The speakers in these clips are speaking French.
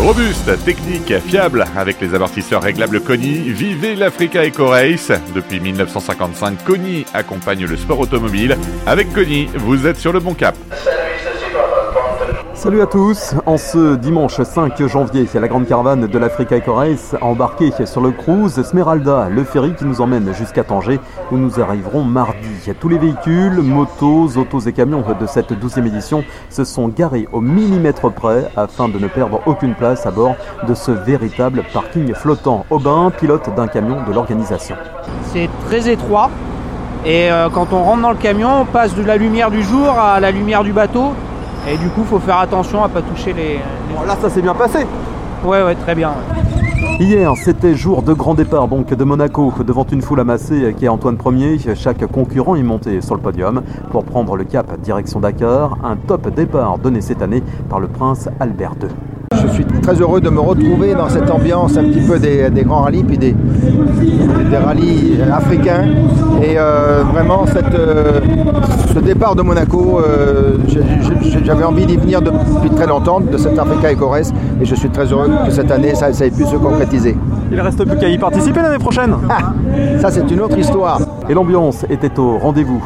Robuste, technique, fiable, avec les amortisseurs réglables Koni, vivez l'Africa Eco Race. Depuis 1955, Koni accompagne le sport automobile. Avec Koni, vous êtes sur le bon cap. Salut à tous, en ce dimanche 5 janvier, la grande caravane de l'Africa Eco Race a embarqué sur le cruise Smeralda, le ferry qui nous emmène jusqu'à Tanger où nous arriverons mardi. Tous les véhicules, motos, autos et camions de cette 12e édition se sont garés au millimètre près afin de ne perdre aucune place à bord de ce véritable parking flottant. Aubin, pilote d'un camion de l'organisation. C'est très étroit et euh, quand on rentre dans le camion, on passe de la lumière du jour à la lumière du bateau et du coup, il faut faire attention à pas toucher les. là, ça s'est bien passé. Ouais, ouais, très bien. Hier, c'était jour de grand départ donc de Monaco devant une foule amassée qui est Antoine Ier. Chaque concurrent est monté sur le podium pour prendre le cap direction Dakar. Un top départ donné cette année par le prince Albert II. Je suis très heureux de me retrouver dans cette ambiance un petit peu des, grands rallyes, puis des, des rallyes africains. Et euh, vraiment, cette, euh, ce départ de Monaco, euh, j'avais envie d'y venir depuis très longtemps, de cette Africa Eco Race, et je suis très heureux que cette année, ça, ait pu se concrétiser. Il ne reste plus qu'à y participer l'année prochaine. Ah, ça, c'est une autre histoire. Et l'ambiance était au rendez-vous.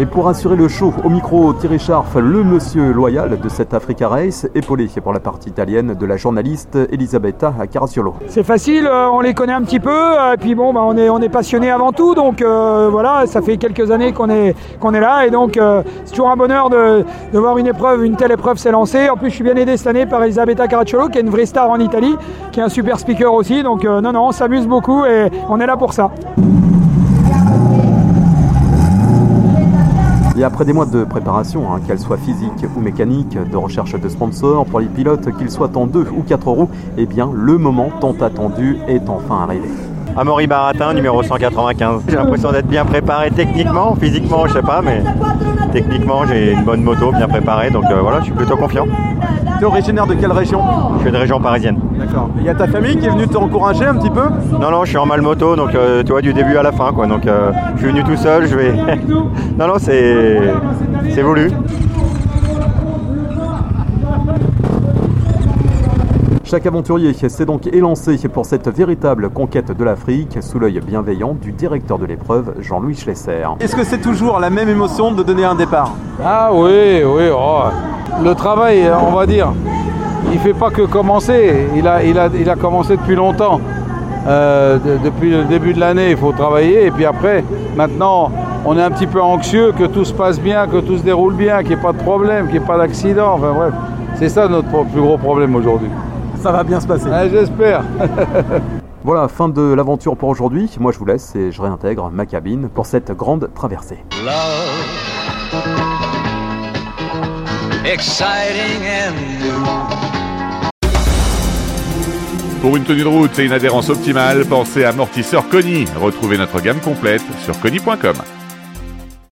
Et pour assurer le show, au micro, Thierry Scharf, le monsieur loyal de cette Africa Race, épaulé pour la partie italienne de la journaliste Elisabetta Caracciolo. C'est facile, euh, on les connaît un petit peu, et puis bon, bah, on est, on passionné avant tout, donc euh, voilà, ça fait quelques années qu'on est, là, et donc euh, c'est toujours un bonheur de, voir une épreuve, une telle épreuve s'élancer. En plus, je suis bien aidé cette année par Elisabetta Caracciolo, qui est une vraie star en Italie, qui est un super speaker aussi, donc non, non, on s'amuse beaucoup et on est là pour ça. Et après des mois de préparation, hein, qu'elle soit physique ou mécanique, de recherche de sponsors, pour les pilotes, qu'ils soient en deux ou quatre roues, eh le moment tant attendu est enfin arrivé. Amaury Baratin, numéro 195. J'ai l'impression d'être bien préparé techniquement, physiquement je sais pas, mais techniquement j'ai une bonne moto bien préparée, donc euh, voilà, je suis plutôt confiant. Tu es originaire de quelle région? Je suis de région parisienne. D'accord. Il y a ta famille qui est venue t'encourager un petit peu? Non, non, je suis en mal moto, donc euh, tu vois, du début à la fin, quoi. Donc euh, je suis venu tout seul, je vais. non, non, c'est. C'est voulu. Chaque aventurier s'est donc élancé pour cette véritable conquête de l'Afrique sous l'œil bienveillant du directeur de l'épreuve, Jean-Louis Schlesser. Est-ce que c'est toujours la même émotion de donner un départ? Ah oui, oui. Oh. Le travail, on va dire, il fait pas que commencer. Il a, il a, il a commencé depuis longtemps. Euh, depuis le début de l'année, il faut travailler. Et puis après, maintenant, on est un petit peu anxieux que tout se passe bien, que tout se déroule bien, qu'il n'y ait pas de problème, qu'il n'y ait pas d'accident. Enfin bref, c'est ça notre plus gros problème aujourd'hui ça va bien se passer. J'espère. voilà, fin de l'aventure pour aujourd'hui. Moi, je vous laisse et je réintègre ma cabine pour cette grande traversée. Pour une tenue de route et une adhérence optimale, pensez à amortisseur Conny. Retrouvez notre gamme complète sur conny.com.